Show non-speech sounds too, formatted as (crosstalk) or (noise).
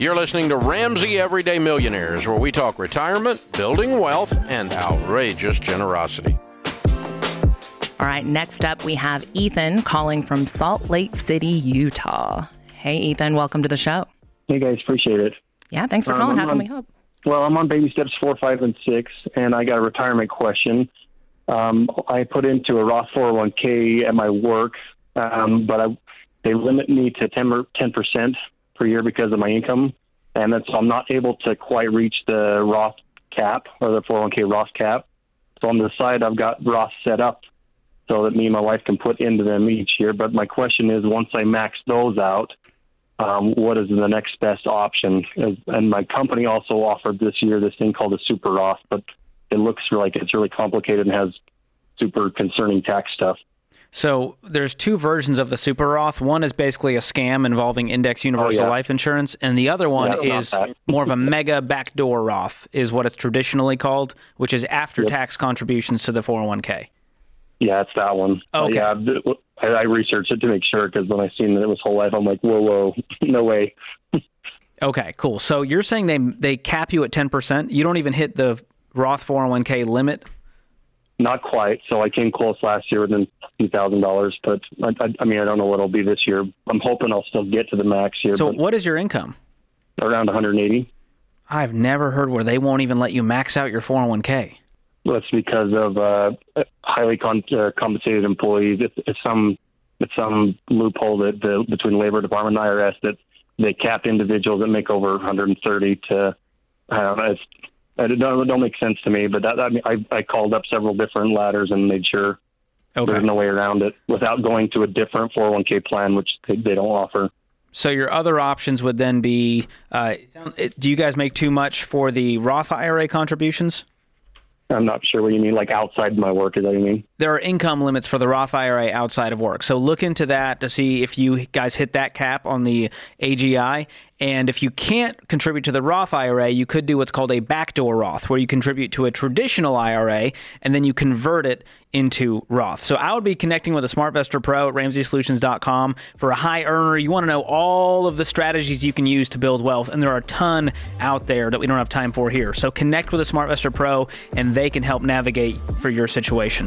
You're listening to Ramsey Everyday Millionaires, where we talk retirement, building wealth, and outrageous generosity. All right, next up, we have Ethan calling from Salt Lake City, Utah. Hey, Ethan, welcome to the show. Hey, guys, appreciate it. Yeah, thanks for calling. Um, How can we help? Well, I'm on baby steps four, five, and six, and I got a retirement question. Um, I put into a Roth 401k at my work, um, but I, they limit me to 10 percent per year because of my income, and that's I'm not able to quite reach the Roth cap or the 401k Roth cap. So on the side, I've got Roth set up so that me and my wife can put into them each year. But my question is, once I max those out, um, what is the next best option? And my company also offered this year this thing called a super Roth, but it looks like it's really complicated and has super concerning tax stuff. So there's two versions of the Super Roth. One is basically a scam involving Index Universal Oh, yeah. Life Insurance, and the other one Yeah, is (laughs) more of a mega backdoor Roth, is what it's traditionally called, which is after tax contributions to the 401k. Yeah, it's that one. Uh, Okay. yeah, I, I researched it to make sure because when I seen that it was whole life, I'm like, whoa, whoa, (laughs) no way. Okay, cool. So you're saying they they cap you at 10%. You don't even hit the Roth 401k limit. Not quite. So I came close last year within a few thousand dollars, but I, I, I mean, I don't know what it'll be this year. I'm hoping I'll still get to the max here, So what is your income? around 180. I've never heard where they won't even let you max out your 401k. That's because of uh, highly con- uh, compensated employees. It's, it's some it's some loophole that the between Labor Department and IRS that they cap individuals that make over 130 to. I don't know. It's, it don't, it don't make sense to me, but that, I, mean, I, I called up several different ladders and made sure Okay. there's no way around it without going to a different 401k plan, which they, they don't offer. So your other options would then be: uh, Do you guys make too much for the Roth IRA contributions? I'm not sure what you mean, like outside my work. Is that what you mean? There are income limits for the Roth IRA outside of work. So look into that to see if you guys hit that cap on the AGI. And if you can't contribute to the Roth IRA, you could do what's called a backdoor Roth, where you contribute to a traditional IRA and then you convert it into Roth. So I would be connecting with a SmartVestor Pro at RamseySolutions.com for a high earner. You want to know all of the strategies you can use to build wealth, and there are a ton out there that we don't have time for here. So connect with a SmartVestor Pro, and they can help navigate for your situation.